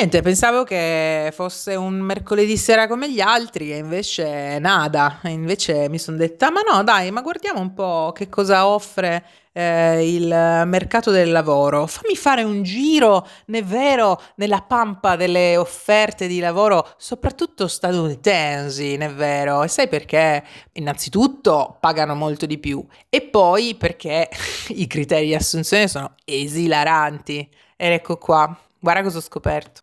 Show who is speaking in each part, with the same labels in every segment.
Speaker 1: niente, pensavo che fosse un mercoledì sera come gli altri e invece nada. Invece mi sono detta, ma no, dai, ma guardiamo un po' che cosa offre eh, il mercato del lavoro. Fammi fare un giro, è vero, nella pampa delle offerte di lavoro, soprattutto statunitensi, è vero. E sai perché? Innanzitutto pagano molto di più e poi perché i criteri di assunzione sono esilaranti. Ed ecco qua, guarda cosa ho scoperto.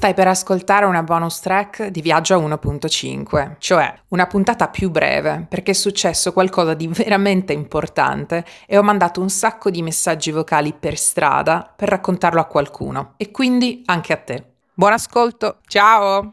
Speaker 1: Stai per ascoltare una bonus track di Viaggio a 1.5, cioè una puntata più breve perché è successo qualcosa di veramente importante e ho mandato un sacco di messaggi vocali per strada per raccontarlo a qualcuno e quindi anche a te. Buon ascolto, ciao!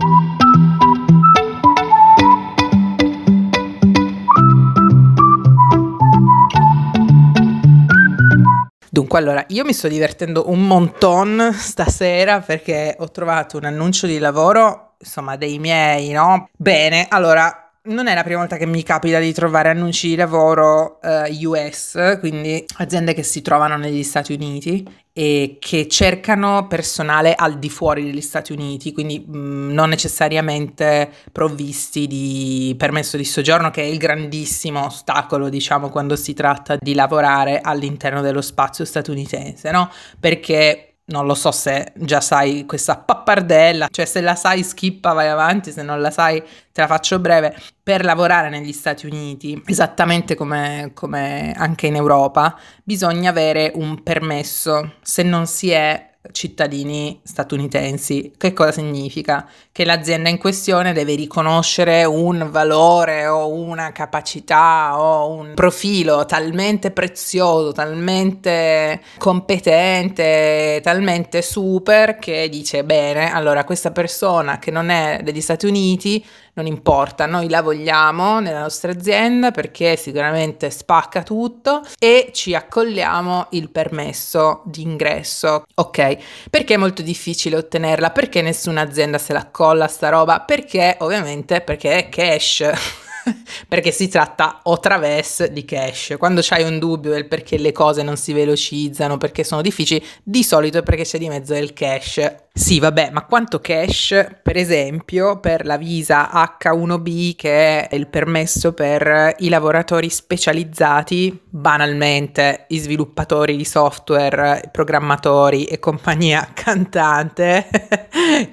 Speaker 1: Dunque, allora, io mi sto divertendo un monton stasera perché ho trovato un annuncio di lavoro, insomma, dei miei, no? Bene, allora, non è la prima volta che mi capita di trovare annunci di lavoro eh, US, quindi aziende che si trovano negli Stati Uniti e che cercano personale al di fuori degli Stati Uniti, quindi mh, mm, non necessariamente provvisti di permesso di soggiorno, che è il grandissimo ostacolo, diciamo, quando si tratta di lavorare all'interno dello spazio statunitense, no? Perché non lo so se già sai questa pappardella, cioè se la sai skippa vai avanti, se non la sai te la faccio breve, per lavorare negli Stati Uniti, esattamente come, come anche in Europa, bisogna avere un permesso, se non si è cittadini statunitensi. Che cosa significa? Che l'azienda in questione deve riconoscere un valore o una capacità o un profilo talmente prezioso, talmente competente, talmente super che dice bene, allora questa persona che non è degli Stati Uniti non importa, noi la vogliamo nella nostra azienda perché sicuramente spacca tutto e ci accolliamo il permesso di ingresso. Ok, perché è molto difficile ottenerla? Perché nessuna azienda se la accolla sta roba? Perché ovviamente perché è cash. perché si tratta o traverse di cash. Quando c'hai un dubbio del perché le cose non si velocizzano, perché sono difficili, di solito è perché c'è di mezzo del cash. Sì, vabbè, ma quanto cash, per esempio, per la visa H1B, che è il permesso per i lavoratori specializzati, banalmente i sviluppatori di software, programmatori e compagnia cantante,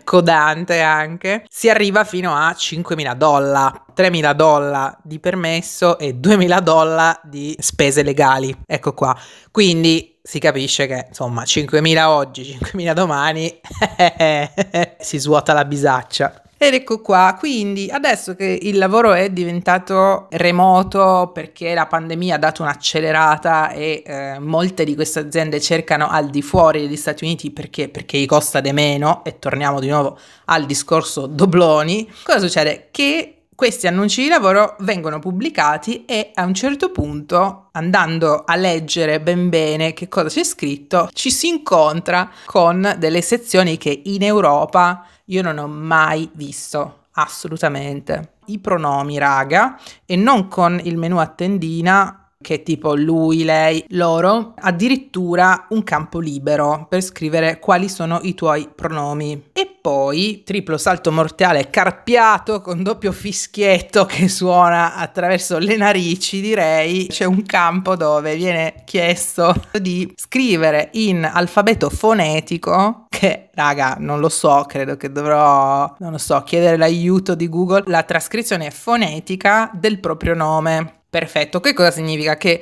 Speaker 1: codante anche, si arriva fino a 5.000 dollari. 3.000 dollari di permesso e 2.000 dollari di spese legali. Ecco qua. Quindi si capisce che insomma 5.000 oggi, 5.000 domani si svuota la bisaccia. Ed ecco qua, quindi adesso che il lavoro è diventato remoto perché la pandemia ha dato un'accelerata e eh, molte di queste aziende cercano al di fuori degli Stati Uniti perché, perché gli costa di meno, e torniamo di nuovo al discorso dobloni, cosa succede? Che questi annunci di lavoro vengono pubblicati e a un certo punto, andando a leggere ben bene che cosa c'è scritto, ci si incontra con delle sezioni che in Europa io non ho mai visto. Assolutamente. I pronomi, raga, e non con il menu a tendina che tipo lui, lei, loro, addirittura un campo libero per scrivere quali sono i tuoi pronomi. E poi triplo salto mortale carpiato con doppio fischietto che suona attraverso le narici, direi. C'è un campo dove viene chiesto di scrivere in alfabeto fonetico che raga, non lo so, credo che dovrò, non lo so, chiedere l'aiuto di Google, la trascrizione fonetica del proprio nome. Perfetto, che cosa significa? Che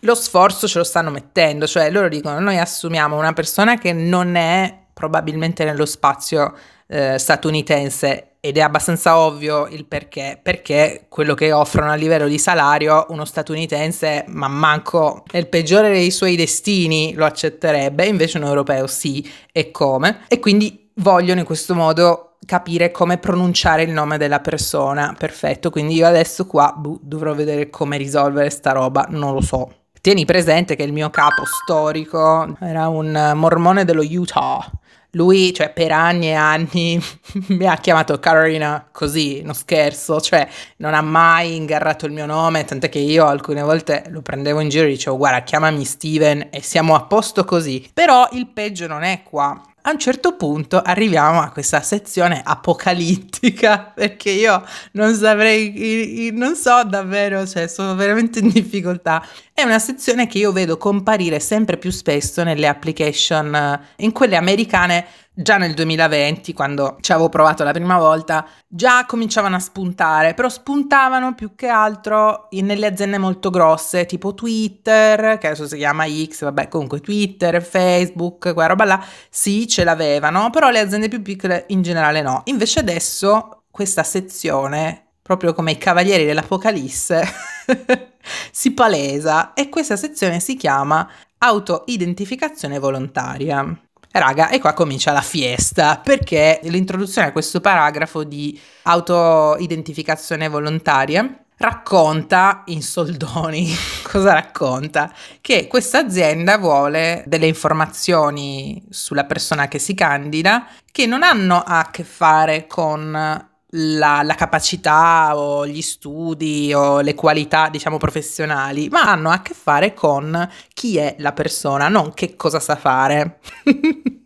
Speaker 1: lo sforzo ce lo stanno mettendo, cioè loro dicono noi assumiamo una persona che non è probabilmente nello spazio eh, statunitense ed è abbastanza ovvio il perché, perché quello che offrono a livello di salario uno statunitense, ma manco nel peggiore dei suoi destini lo accetterebbe, invece un europeo sì, e come? E quindi vogliono in questo modo capire come pronunciare il nome della persona. Perfetto, quindi io adesso qua buh, dovrò vedere come risolvere sta roba, non lo so. Tieni presente che il mio capo storico era un mormone dello Utah lui, cioè, per anni e anni mi ha chiamato Carolina così, non scherzo, cioè, non ha mai ingarrato il mio nome, tant'è che io alcune volte lo prendevo in giro e dicevo, guarda, chiamami Steven e siamo a posto così. Però il peggio non è qua a un certo punto arriviamo a questa sezione apocalittica perché io non saprei, non so davvero, cioè sono veramente in difficoltà. È una sezione che io vedo comparire sempre più spesso nelle application, in quelle americane già nel 2020, quando ci avevo provato la prima volta, già cominciavano a spuntare, però spuntavano più che altro nelle aziende molto grosse, tipo Twitter, che adesso si chiama X, vabbè, comunque Twitter, Facebook, quella roba là, sì, ce l'avevano, però le aziende più piccole in generale no. Invece adesso questa sezione, proprio come i cavalieri dell'Apocalisse, si palesa e questa sezione si chiama autoidentificazione volontaria. Raga, e qua comincia la fiesta, perché l'introduzione a questo paragrafo di autoidentificazione volontaria racconta in soldoni, cosa racconta? Che questa azienda vuole delle informazioni sulla persona che si candida che non hanno a che fare con la, la, capacità o gli studi o le qualità, diciamo, professionali, ma hanno a che fare con chi è la persona, non che cosa sa fare.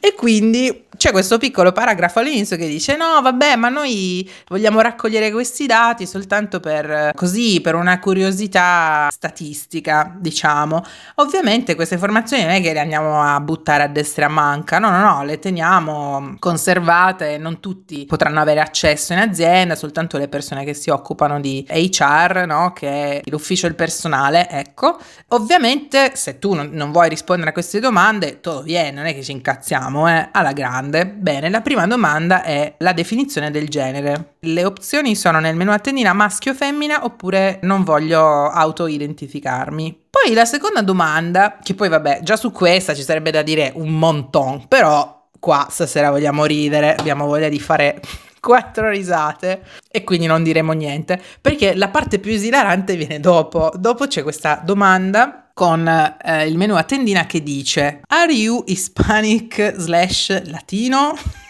Speaker 1: e quindi c'è questo piccolo paragrafo all'inizio che dice no vabbè ma noi vogliamo raccogliere questi dati soltanto per così per una curiosità statistica diciamo. Ovviamente queste informazioni non è che le andiamo a buttare a destra e a manca no no no le teniamo conservate non tutti potranno avere accesso in azienda soltanto le persone che si occupano di HR no che è l'ufficio del personale ecco. Ovviamente se tu non, non vuoi rispondere a queste domande tutto viene non è che ci incazziamo eh alla grande. Bene, la prima domanda è la definizione del genere. Le opzioni sono nel menu a tendina maschio o femmina oppure non voglio auto-identificarmi. Poi la seconda domanda, che poi vabbè, già su questa ci sarebbe da dire un monton, però qua stasera vogliamo ridere, abbiamo voglia di fare quattro risate e quindi non diremo niente perché la parte più esilarante viene dopo. Dopo c'è questa domanda con eh, il menu a tendina che dice Are you Hispanic slash Latino?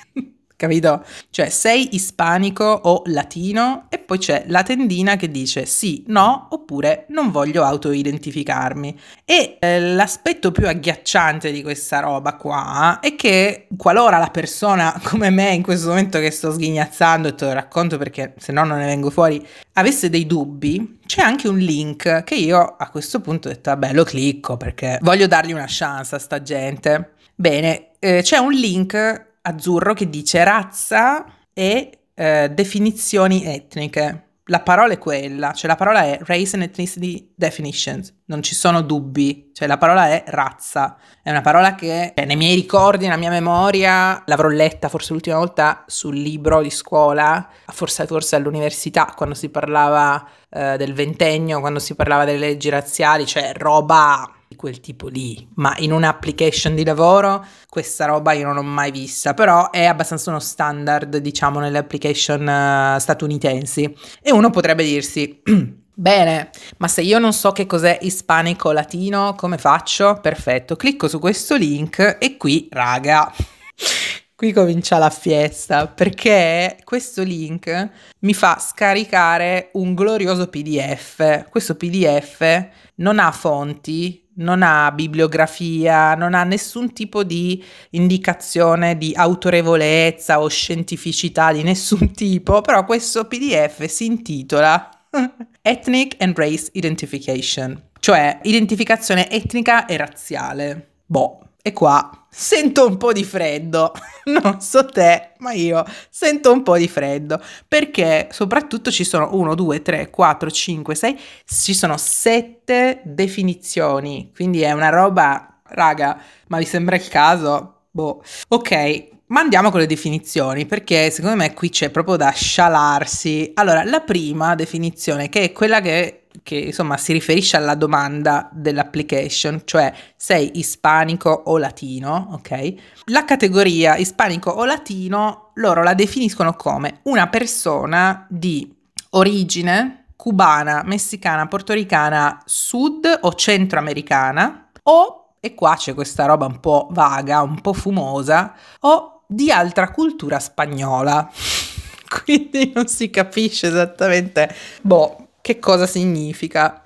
Speaker 1: Capito? Cioè sei ispanico o latino e poi c'è la tendina che dice sì, no oppure non voglio autoidentificarmi. E eh, l'aspetto più agghiacciante di questa roba qua è che qualora la persona come me in questo momento che sto sghignazzando e te lo racconto perché se no non ne vengo fuori, avesse dei dubbi, c'è anche un link che io a questo punto ho detto vabbè lo clicco perché voglio dargli una chance a sta gente. Bene, eh, c'è un link azzurro che dice razza e eh, definizioni etniche. La parola è quella, cioè la parola è Race and Ethnicity Definitions, non ci sono dubbi, cioè la parola è razza, è una parola che cioè, nei miei ricordi, nella mia memoria, l'avrò letta forse l'ultima volta sul libro di scuola, forse, forse all'università, quando si parlava eh, del ventennio, quando si parlava delle leggi razziali, cioè roba quel tipo lì, ma in un'application di lavoro questa roba io non l'ho mai vista, però è abbastanza uno standard, diciamo, nelle application uh, statunitensi. E uno potrebbe dirsi, bene, ma se io non so che cos'è ispanico latino, come faccio? Perfetto, clicco su questo link e qui, raga, qui comincia la fiesta perché questo link mi fa scaricare un glorioso PDF. Questo PDF non ha fonti, non ha bibliografia, non ha nessun tipo di indicazione di autorevolezza o scientificità di nessun tipo, però questo PDF si intitola Ethnic and Race Identification, cioè identificazione etnica e razziale. Boh, e qua sento un po' di freddo, non so te, ma io sento un po' di freddo, perché soprattutto ci sono 1, 2, 3, 4, 5, 6, ci sono 7 definizioni, quindi è una roba, raga, ma vi sembra il caso? Boh, ok, ma andiamo con le definizioni, perché secondo me qui c'è proprio da scialarsi. Allora, la prima definizione, che è quella che che insomma si riferisce alla domanda dell'application, cioè sei ispanico o latino, ok? La categoria ispanico o latino loro la definiscono come una persona di origine cubana, messicana, portoricana, sud o centroamericana o e qua c'è questa roba un po' vaga, un po' fumosa, o di altra cultura spagnola. Quindi non si capisce esattamente, boh, che cosa significa.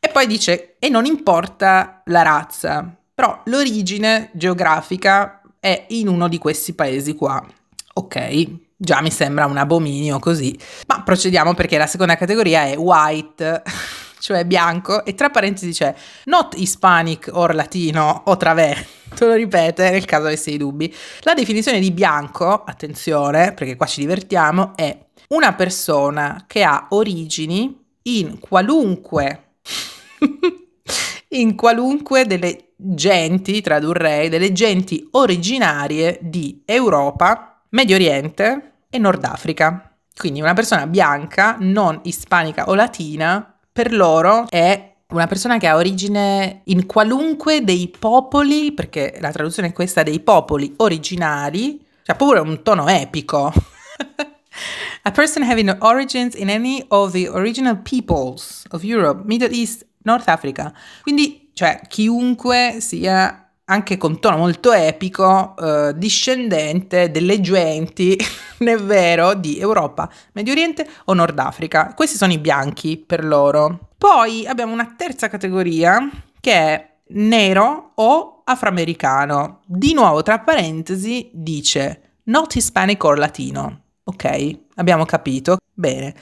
Speaker 1: E poi dice, e non importa la razza, però l'origine geografica è in uno di questi paesi qua. Ok, già mi sembra un abominio così, ma procediamo perché la seconda categoria è white cioè bianco, e tra parentesi c'è not hispanic or latino o travè, te lo ripete nel caso avessi dei dubbi. La definizione di bianco, attenzione perché qua ci divertiamo, è una persona che ha origini in qualunque in qualunque delle genti, tradurrei, delle genti originarie di Europa, Medio Oriente e Nord Africa. Quindi una persona bianca, non ispanica o latina, per loro è una persona che ha origine in qualunque dei popoli, perché la traduzione è questa, dei popoli originari, cioè pure un tono epico. A person having origins in any of the original peoples of Europe, Middle East, North Africa. Quindi, cioè, chiunque sia anche con tono molto epico, eh, discendente delle genti, è vero, di Europa, Medio Oriente o Nord Africa. Questi sono i bianchi per loro. Poi abbiamo una terza categoria che è nero o afroamericano. Di nuovo, tra parentesi, dice not hispanic or latino. Ok, abbiamo capito. Bene.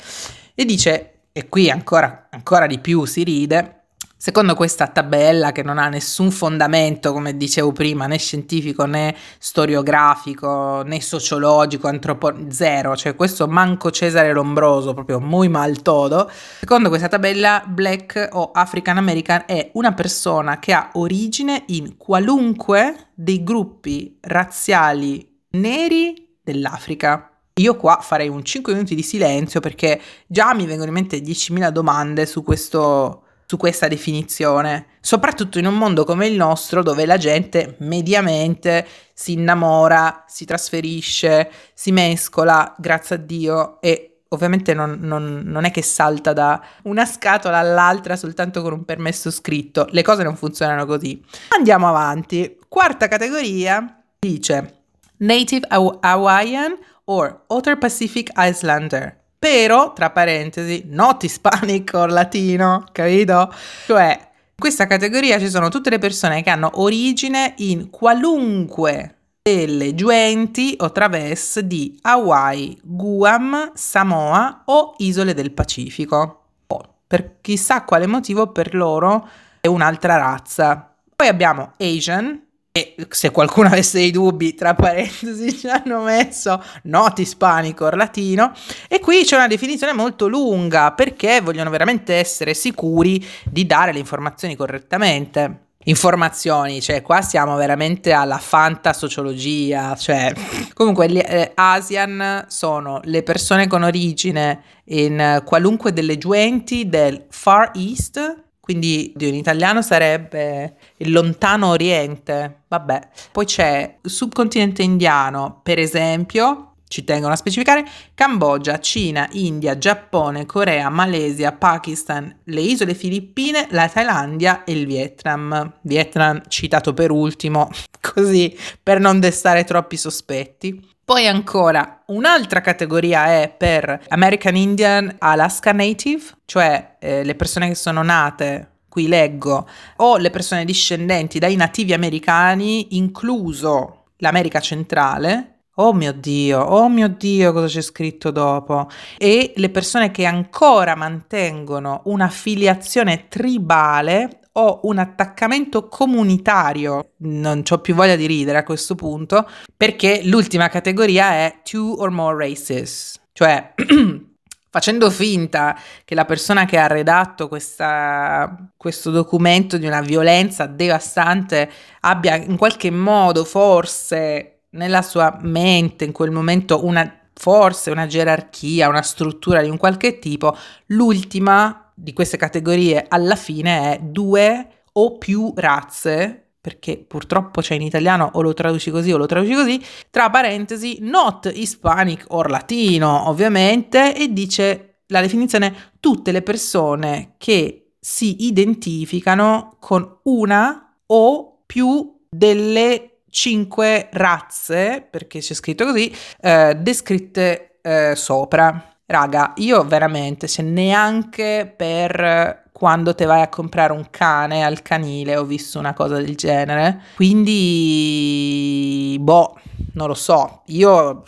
Speaker 1: E dice, e qui ancora, ancora di più si ride, Secondo questa tabella che non ha nessun fondamento, come dicevo prima, né scientifico né storiografico né sociologico, antropologico, zero, cioè questo manco Cesare Lombroso, proprio muy mal todo. Secondo questa tabella, black o African American è una persona che ha origine in qualunque dei gruppi razziali neri dell'Africa. Io qua farei un 5 minuti di silenzio perché già mi vengono in mente 10.000 domande su questo su questa definizione, soprattutto in un mondo come il nostro dove la gente mediamente si innamora, si trasferisce, si mescola, grazie a Dio, e ovviamente non, non, non, è che salta da una scatola all'altra soltanto con un permesso scritto, le cose non funzionano così. Andiamo avanti. Quarta categoria dice Native Hawaiian or Outer Pacific Islander però, tra parentesi, not hispanic or latino, capito? Cioè, in questa categoria ci sono tutte le persone che hanno origine in qualunque delle giuenti o traverse di Hawaii, Guam, Samoa o isole del Pacifico. Oh, per chissà quale motivo per loro è un'altra razza. Poi abbiamo Asian, e se qualcuno avesse dei dubbi, tra parentesi, ci hanno messo not ispanico or latino. E qui c'è una definizione molto lunga perché vogliono veramente essere sicuri di dare le informazioni correttamente. Informazioni, cioè qua siamo veramente alla fantasociologia, cioè comunque gli eh, ASEAN sono le persone con origine in qualunque delle giuenti del Far East, quindi in italiano sarebbe il lontano oriente, vabbè. Poi c'è il subcontinente indiano, per esempio, ci tengono a specificare, Cambogia, Cina, India, Giappone, Corea, Malesia, Pakistan, le isole Filippine, la Thailandia e il Vietnam. Vietnam citato per ultimo, così per non destare troppi sospetti. Poi ancora un'altra categoria è per American Indian Alaska Native, cioè eh, le persone che sono nate, qui leggo, o le persone discendenti dai nativi americani, incluso l'America centrale. Oh mio Dio, oh mio Dio, cosa c'è scritto dopo? E le persone che ancora mantengono un'affiliazione tribale ho un attaccamento comunitario, non ho più voglia di ridere a questo punto, perché l'ultima categoria è two or more races, cioè facendo finta che la persona che ha redatto questa, questo documento di una violenza devastante abbia in qualche modo forse nella sua mente in quel momento una forse una gerarchia, una struttura di un qualche tipo, l'ultima di queste categorie alla fine è due o più razze, perché purtroppo c'è in italiano o lo traduci così o lo traduci così, tra parentesi, not hispanic or latino, ovviamente, e dice la definizione tutte le persone che si identificano con una o più delle cinque razze, perché c'è scritto così, eh, descritte eh, sopra. Raga, io veramente, se neanche per quando te vai a comprare un cane al canile ho visto una cosa del genere. Quindi, boh, non lo so. Io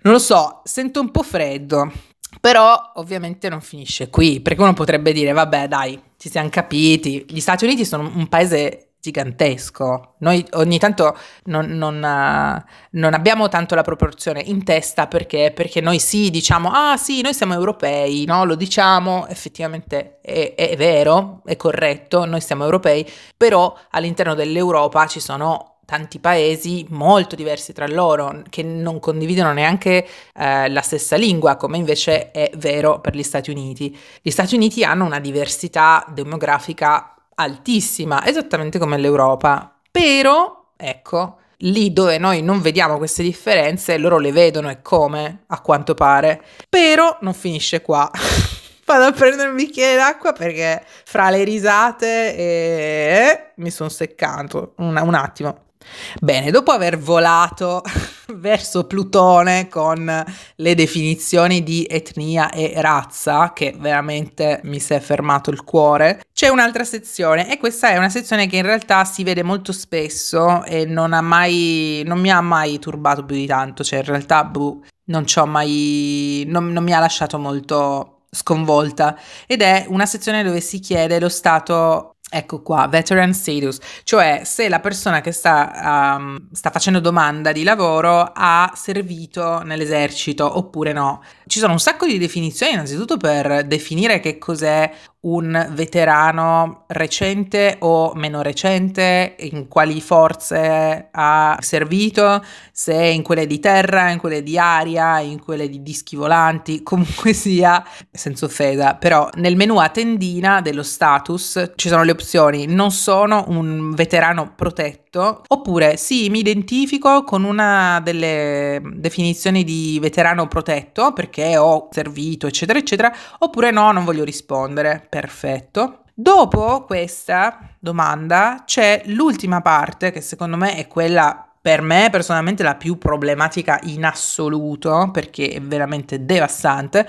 Speaker 1: non lo so, sento un po' freddo. Però ovviamente non finisce qui, perché uno potrebbe dire, vabbè dai, ci siamo capiti, gli Stati Uniti sono un paese gigantesco. Noi ogni tanto non, non, uh, non, abbiamo tanto la proporzione in testa perché, perché noi sì diciamo, ah sì, noi siamo europei, no? Lo diciamo, effettivamente è, è vero, è corretto, noi siamo europei, però all'interno dell'Europa ci sono tanti paesi molto diversi tra loro, che non condividono neanche eh, la stessa lingua, come invece è vero per gli Stati Uniti. Gli Stati Uniti hanno una diversità demografica altissima, esattamente come l'Europa. Però, ecco, lì dove noi non vediamo queste differenze, loro le vedono e come, a quanto pare. Però non finisce qua. Vado a prendere un bicchiere d'acqua perché fra le risate e... mi sono seccato. Un, un attimo. Bene, dopo aver volato verso Plutone con le definizioni di etnia e razza, che veramente mi si è fermato il cuore, c'è un'altra sezione e questa è una sezione che in realtà si vede molto spesso e non, ha mai, non mi ha mai turbato più di tanto, cioè in realtà boh, non mai, non, non mi ha lasciato molto sconvolta. Ed è una sezione dove si chiede lo stato Ecco qua, veteran status, cioè se la persona che sta, um, sta, facendo domanda di lavoro ha servito nell'esercito oppure no. Ci sono un sacco di definizioni innanzitutto per definire che cos'è un veterano recente o meno recente, in quali forze ha servito, se in quelle di terra, in quelle di aria, in quelle di dischi volanti, comunque sia, senza offesa, però nel menu a tendina dello status ci sono le opzioni, non sono un veterano protetto, oppure sì, mi identifico con una delle definizioni di veterano protetto perché ho servito, eccetera, eccetera, oppure no, non voglio rispondere Perfetto. Dopo questa domanda c'è l'ultima parte che secondo me è quella per me personalmente la più problematica in assoluto perché è veramente devastante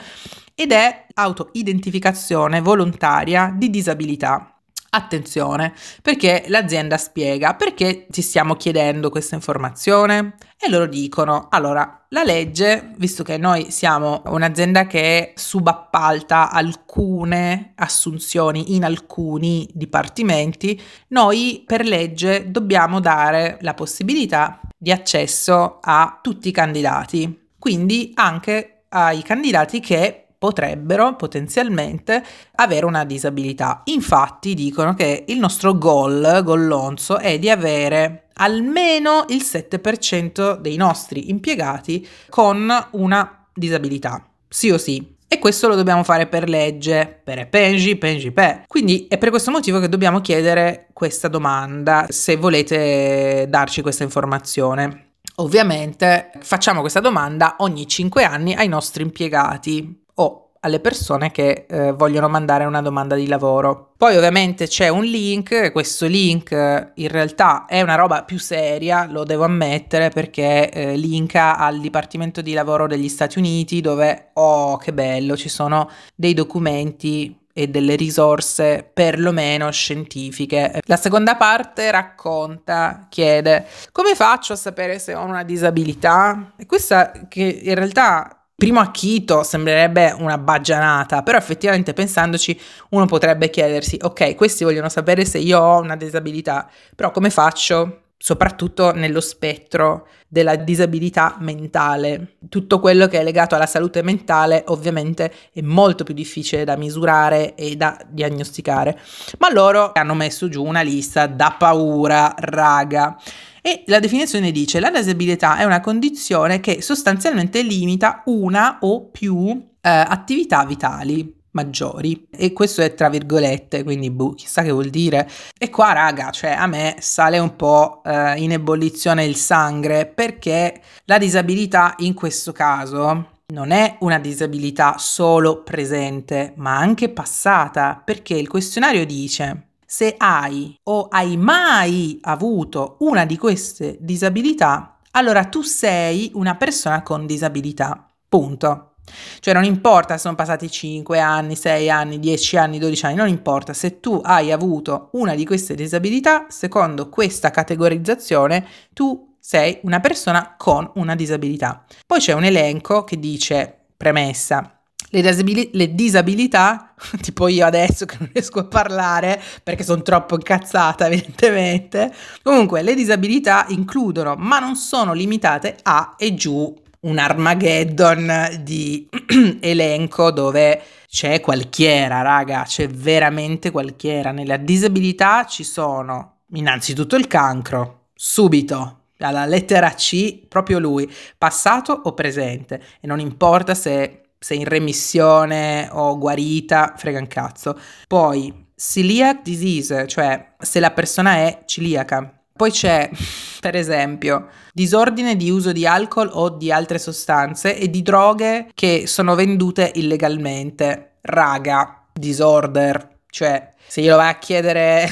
Speaker 1: ed è autoidentificazione volontaria di disabilità. Attenzione, perché l'azienda spiega perché ti stiamo chiedendo questa informazione e loro dicono, allora, la legge, visto che noi siamo un'azienda che subappalta alcune assunzioni in alcuni dipartimenti, noi per legge dobbiamo dare la possibilità di accesso a tutti i candidati, quindi anche ai candidati che potrebbero potenzialmente avere una disabilità. Infatti dicono che il nostro goal, gollonzo, è di avere almeno il 7% dei nostri impiegati con una disabilità, sì o sì. E questo lo dobbiamo fare per legge, per pengi, pengi pe. Quindi è per questo motivo che dobbiamo chiedere questa domanda, se volete darci questa informazione. Ovviamente facciamo questa domanda ogni 5 anni ai nostri impiegati o alle persone che eh, vogliono mandare una domanda di lavoro. Poi ovviamente c'è un link, questo link eh, in realtà è una roba più seria, lo devo ammettere perché eh, linka al Dipartimento di Lavoro degli Stati Uniti dove, oh che bello, ci sono dei documenti e delle risorse perlomeno scientifiche. La seconda parte racconta, chiede come faccio a sapere se ho una disabilità? E questa che in realtà primo acchito sembrerebbe una baggianata, però effettivamente pensandoci uno potrebbe chiedersi, ok, questi vogliono sapere se io ho una disabilità, però come faccio? soprattutto nello spettro della disabilità mentale. Tutto quello che è legato alla salute mentale ovviamente è molto più difficile da misurare e da diagnosticare, ma loro hanno messo giù una lista da paura, raga. E la definizione dice la disabilità è una condizione che sostanzialmente limita una o più eh, attività vitali maggiori. E questo è tra virgolette quindi boh, chissà che vuol dire. E qua raga cioè a me sale un po' eh, in ebollizione il sangue perché la disabilità in questo caso non è una disabilità solo presente ma anche passata perché il questionario dice se hai o hai mai avuto una di queste disabilità, allora tu sei una persona con disabilità. Punto. Cioè non importa se sono passati 5 anni, 6 anni, 10 anni, 12 anni, non importa se tu hai avuto una di queste disabilità, secondo questa categorizzazione tu sei una persona con una disabilità. Poi c'è un elenco che dice premessa le, disabili- le, disabilità, tipo io adesso che non riesco a parlare perché sono troppo incazzata evidentemente, comunque le disabilità includono, ma non sono limitate a e giù un Armageddon di elenco dove c'è qualchiera, raga, c'è veramente qualchiera. Nella disabilità ci sono innanzitutto il cancro, subito, alla lettera C, proprio lui, passato o presente, e non importa se sei in remissione o guarita, frega un cazzo. Poi, celiac disease, cioè se la persona è celiaca. Poi c'è, per esempio, disordine di uso di alcol o di altre sostanze e di droghe che sono vendute illegalmente. Raga, disorder. Cioè, se io lo vai a chiedere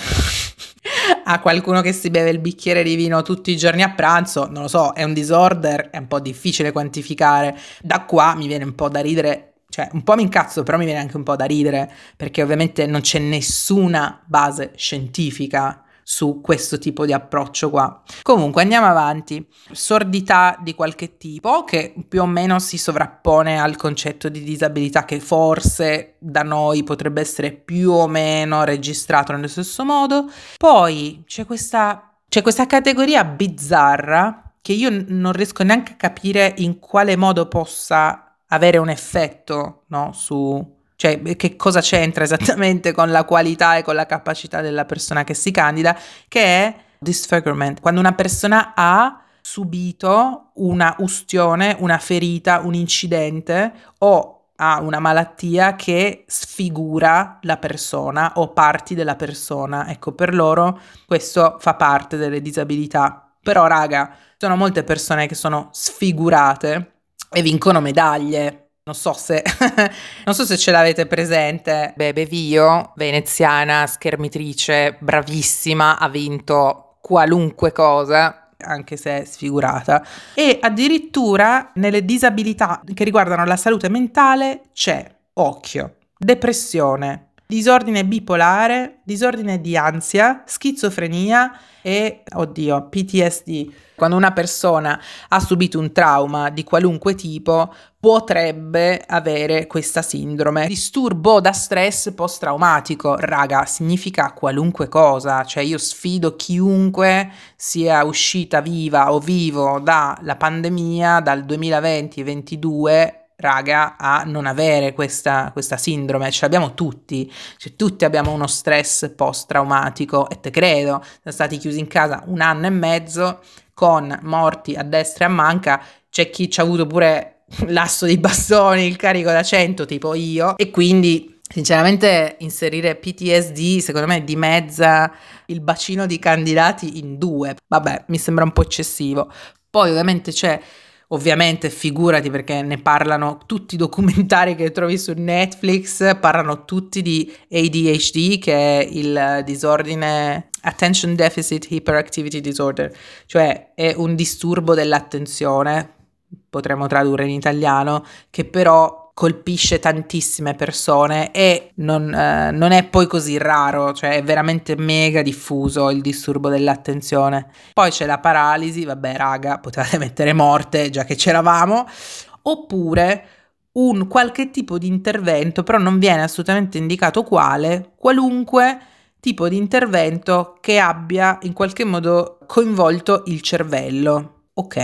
Speaker 1: a qualcuno che si beve il bicchiere di vino tutti i giorni a pranzo, non lo so, è un disorder, è un po' difficile quantificare. Da qua mi viene un po' da ridere cioè un po' mi incazzo, però mi viene anche un po' da ridere, perché ovviamente non c'è nessuna base scientifica su questo tipo di approccio qua. Comunque andiamo avanti. Sordità di qualche tipo che più o meno si sovrappone al concetto di disabilità che forse da noi potrebbe essere più o meno registrato nello stesso modo. Poi c'è questa, c'è questa categoria bizzarra che io non riesco neanche a capire in quale modo possa avere un effetto no, su, cioè che cosa c'entra esattamente con la qualità e con la capacità della persona che si candida, che è disfigurement, quando una persona ha subito una ustione, una ferita, un incidente o ha una malattia che sfigura la persona o parti della persona. Ecco, per loro questo fa parte delle disabilità. Però, raga, sono molte persone che sono sfigurate e vincono medaglie non so se, non so se ce l'avete presente. Bebe Vio, veneziana, schermitrice, bravissima, ha vinto qualunque cosa, anche se sfigurata. E addirittura nelle disabilità che riguardano la salute mentale c'è, occhio, depressione, disordine bipolare, disordine di ansia, schizofrenia e, oddio, PTSD. Quando una persona ha subito un trauma di qualunque tipo, potrebbe avere questa sindrome. Disturbo da stress post-traumatico, raga, significa qualunque cosa, cioè io sfido chiunque sia uscita viva o vivo dalla pandemia dal 2020-2022 raga, a non avere questa, questa sindrome, ce l'abbiamo tutti, cioè tutti abbiamo uno stress post-traumatico e te credo, siamo stati chiusi in casa un anno e mezzo con morti a destra e a manca, c'è chi ci ha avuto pure l'asso di bastoni, il carico da 100 tipo io e quindi Sinceramente inserire PTSD secondo me dimezza il bacino di candidati in due. Vabbè, mi sembra un po' eccessivo. Poi ovviamente c'è Ovviamente figurati perché ne parlano tutti i documentari che trovi su Netflix, parlano tutti di ADHD che è il disordine Attention Deficit Hyperactivity Disorder, cioè è un disturbo dell'attenzione, potremmo tradurre in italiano, che però colpisce tantissime persone e non, eh, non, è poi così raro, cioè è veramente mega diffuso il disturbo dell'attenzione. Poi c'è la paralisi, vabbè raga, potevate mettere morte già che c'eravamo, oppure un qualche tipo di intervento, però non viene assolutamente indicato quale, qualunque tipo di intervento che abbia in qualche modo coinvolto il cervello. Ok,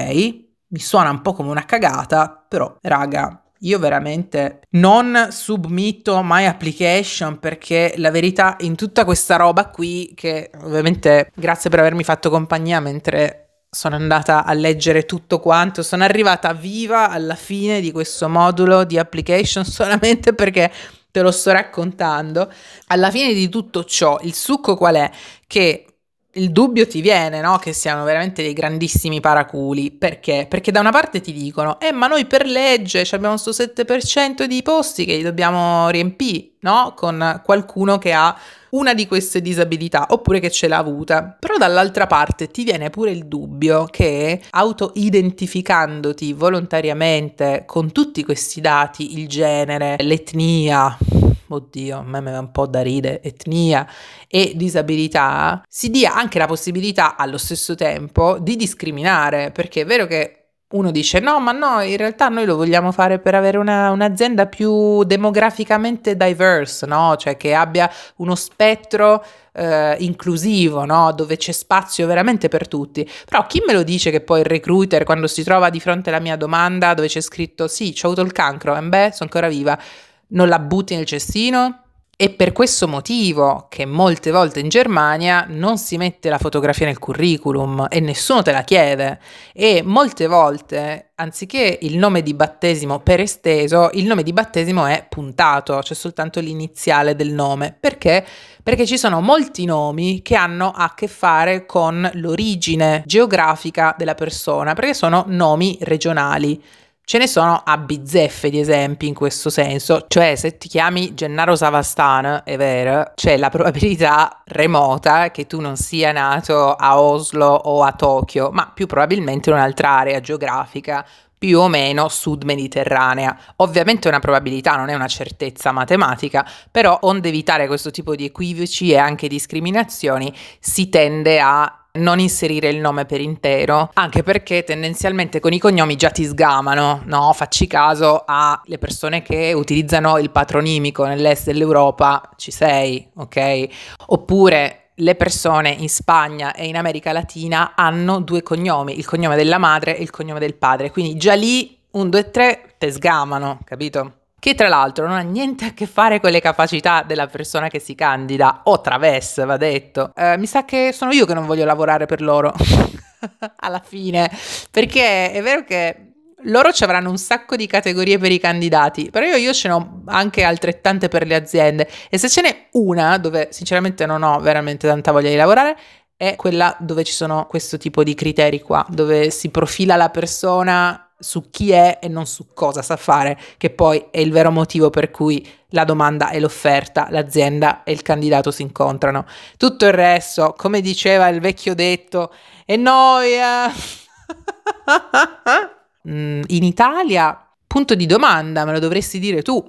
Speaker 1: mi suona un po' come una cagata, però raga, io veramente non submitto my application perché la verità in tutta questa roba qui, che ovviamente grazie per avermi fatto compagnia mentre sono andata a leggere tutto quanto, sono arrivata viva alla fine di questo modulo di application solamente perché te lo sto raccontando. Alla fine di tutto ciò, il succo qual è? Che il dubbio ti viene, no? Che siano veramente dei grandissimi paraculi. Perché? Perché da una parte ti dicono, eh, ma noi per legge abbiamo questo 7% di posti che li dobbiamo riempire, no? Con qualcuno che ha una di queste disabilità oppure che ce l'ha avuta. Però dall'altra parte ti viene pure il dubbio che auto-identificandoti volontariamente con tutti questi dati, il genere, l'etnia, oddio, a me mi va un po' da ride, etnia e disabilità, si dia anche la possibilità allo stesso tempo di discriminare, perché è vero che uno dice no, ma no, in realtà noi lo vogliamo fare per avere una, un'azienda più demograficamente diverse, no? Cioè che abbia uno spettro eh, inclusivo, no? Dove c'è spazio veramente per tutti. Però chi me lo dice che poi il recruiter, quando si trova di fronte alla mia domanda dove c'è scritto sì, ho avuto il cancro, e beh, sono ancora viva, non la butti nel cestino? E per questo motivo che molte volte in Germania non si mette la fotografia nel curriculum e nessuno te la chiede. E molte volte, anziché il nome di battesimo per esteso, il nome di battesimo è puntato, c'è soltanto l'iniziale del nome. Perché? Perché ci sono molti nomi che hanno a che fare con l'origine geografica della persona, perché sono nomi regionali. Ce ne sono a bizzeffe di esempi in questo senso, cioè se ti chiami Gennaro Savastan, è vero, c'è la probabilità remota che tu non sia nato a Oslo o a Tokyo, ma più probabilmente in un'altra area geografica più o meno sud mediterranea. Ovviamente è una probabilità, non è una certezza matematica, però onde evitare questo tipo di equivoci e anche discriminazioni si tende a non inserire il nome per intero, anche perché tendenzialmente con i cognomi già ti sgamano, no? Facci caso alle persone che utilizzano il patronimico nell'est dell'Europa, ci sei, ok? Oppure le persone in Spagna e in America Latina hanno due cognomi, il cognome della madre e il cognome del padre, quindi già lì un, due, tre te sgamano, capito? Che tra l'altro non ha niente a che fare con le capacità della persona che si candida, o travesse, va detto. Eh, mi sa che sono io che non voglio lavorare per loro, alla fine, perché è vero che loro ci avranno un sacco di categorie per i candidati, però io, io ce ne ho anche altrettante per le aziende e se ce n'è una dove sinceramente non ho veramente tanta voglia di lavorare è quella dove ci sono questo tipo di criteri qua, dove si profila la persona su chi è e non su cosa sa fare, che poi è il vero motivo per cui la domanda e l'offerta, l'azienda e il candidato si incontrano. Tutto il resto, come diceva il vecchio detto, è noia. Mm, in Italia, punto di domanda, me lo dovresti dire tu.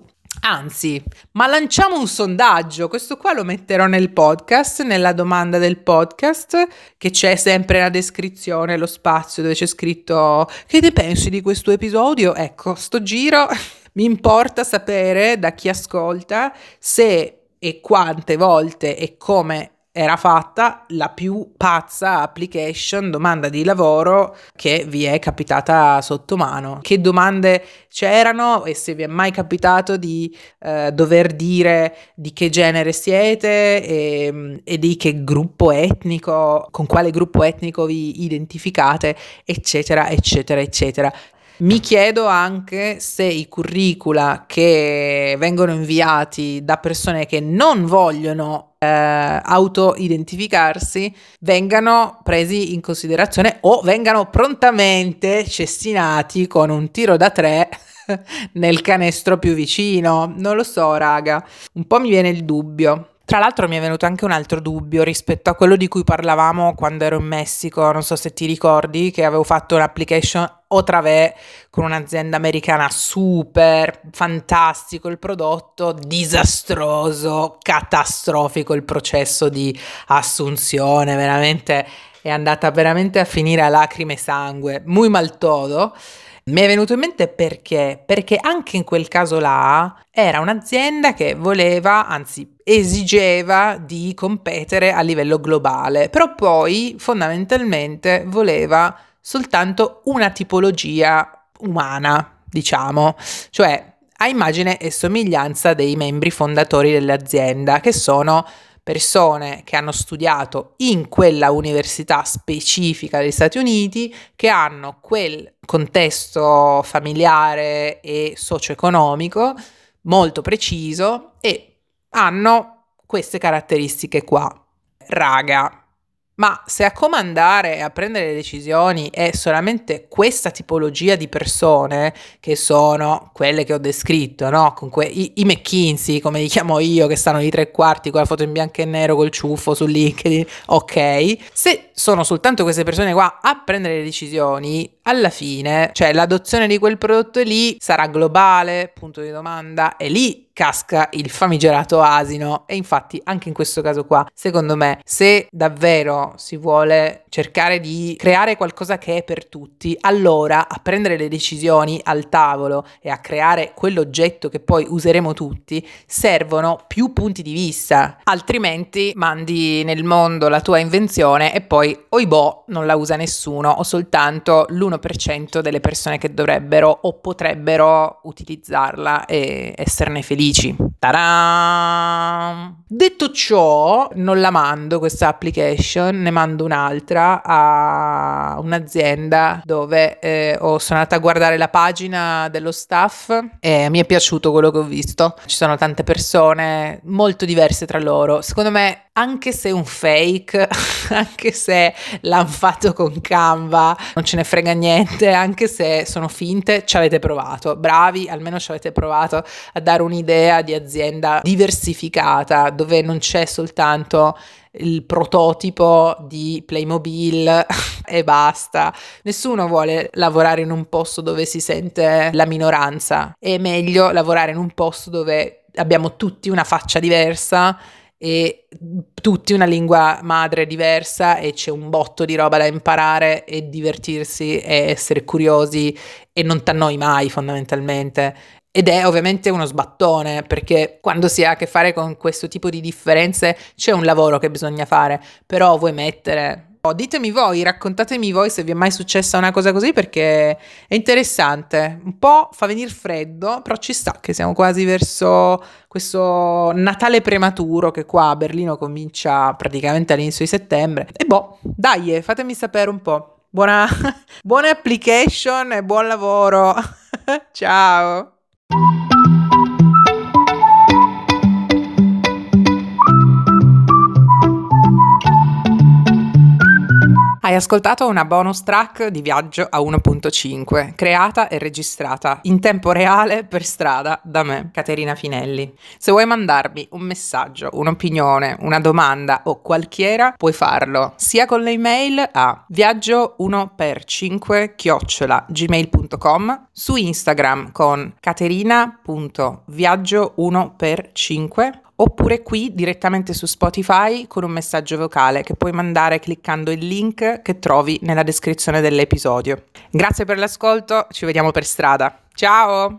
Speaker 1: Anzi, ma lanciamo un sondaggio, questo qua lo metterò nel podcast, nella domanda del podcast, che c'è sempre nella descrizione, lo spazio dove c'è scritto che ne pensi di questo episodio? Ecco, sto giro mi importa sapere da chi ascolta se e quante volte e come era fatta la più pazza application, domanda di lavoro che vi è capitata sotto mano. Che domande c'erano e se vi è mai capitato di eh, dover dire di che genere siete e, e di che gruppo etnico, con quale gruppo etnico vi identificate, eccetera, eccetera, eccetera. Mi chiedo anche se i curricula che vengono inviati da persone che non vogliono eh, auto-identificarsi vengano presi in considerazione o vengano prontamente cestinati con un tiro da tre nel canestro più vicino. Non lo so, raga. Un po' mi viene il dubbio. Tra l'altro mi è venuto anche un altro dubbio rispetto a quello di cui parlavamo quando ero in Messico, non so se ti ricordi che avevo fatto un'application o travè con un'azienda americana super fantastico il prodotto, disastroso, catastrofico il processo di assunzione, veramente è andata veramente a finire a lacrime e sangue, muy mal todo. Mi è venuto in mente perché? Perché anche in quel caso là era un'azienda che voleva, anzi esigeva di competere a livello globale, però poi fondamentalmente voleva soltanto una tipologia umana, diciamo, cioè a immagine e somiglianza dei membri fondatori dell'azienda, che sono persone che hanno studiato in quella università specifica degli Stati Uniti, che hanno quel contesto familiare e socio-economico molto preciso e hanno queste caratteristiche qua. Raga, Ma se a comandare e a prendere le decisioni è solamente questa tipologia di persone, che sono quelle che ho descritto, no? Con que- i-, i, McKinsey, come li chiamo io, che stanno di tre quarti con la foto in bianco e nero col ciuffo su LinkedIn, ok. Se sono soltanto queste persone qua a prendere le decisioni, alla fine, cioè l'adozione di quel prodotto lì sarà globale, punto di domanda, e lì casca il famigerato asino. E infatti anche in questo caso qua secondo me se davvero si vuole cercare di creare qualcosa che è per tutti allora a prendere le decisioni al tavolo e a creare quell'oggetto che poi useremo tutti servono più punti di vista. Altrimenti mandi nel mondo la tua invenzione e poi oibò non la usa nessuno o soltanto l'1% delle persone che dovrebbero o potrebbero utilizzarla e esserne felici. Ta-da! Detto ciò, non la mando questa application, ne mando un'altra a un'azienda dove eh, ho, sono andata a guardare la pagina dello staff e mi è piaciuto quello che ho visto. Ci sono tante persone molto diverse tra loro. Secondo me, anche se è un fake, anche se l'hanno fatto con Canva, non ce ne frega niente, anche se sono finte, ci avete provato. Bravi, almeno ci avete provato a dare un'idea di azienda diversificata dove non c'è soltanto il prototipo di Playmobil e basta. Nessuno vuole lavorare in un posto dove si sente la minoranza. È meglio lavorare in un posto dove abbiamo tutti una faccia diversa e tutti una lingua madre diversa e c'è un botto di roba da imparare e divertirsi e essere curiosi e non t'annoi mai fondamentalmente. Ed è ovviamente uno sbattone perché quando si ha a che fare con questo tipo di differenze c'è un lavoro che bisogna fare, però vuoi mettere Oh, ditemi voi, raccontatemi voi se vi è mai successa una cosa così perché è interessante. Un po' fa venire freddo, però ci sta che siamo quasi verso questo Natale prematuro che qua a Berlino comincia praticamente all'inizio di settembre. E boh, dai, fatemi sapere un po'. Buona, buona application e buon lavoro. Ciao. thank you Hai ascoltato una bonus track di Viaggio a 1.5, creata e registrata in tempo reale per strada da me, Caterina Finelli. Se vuoi mandarmi un messaggio, un'opinione, una domanda o qualchiera, puoi farlo sia con le email a viaggio1per5 chiocciola gmail.com, su Instagram con caterina.viaggio1per5 oppure qui direttamente su Spotify con un messaggio vocale che puoi mandare cliccando il link che trovi nella descrizione dell'episodio. Grazie per l'ascolto, ci vediamo per strada. Ciao!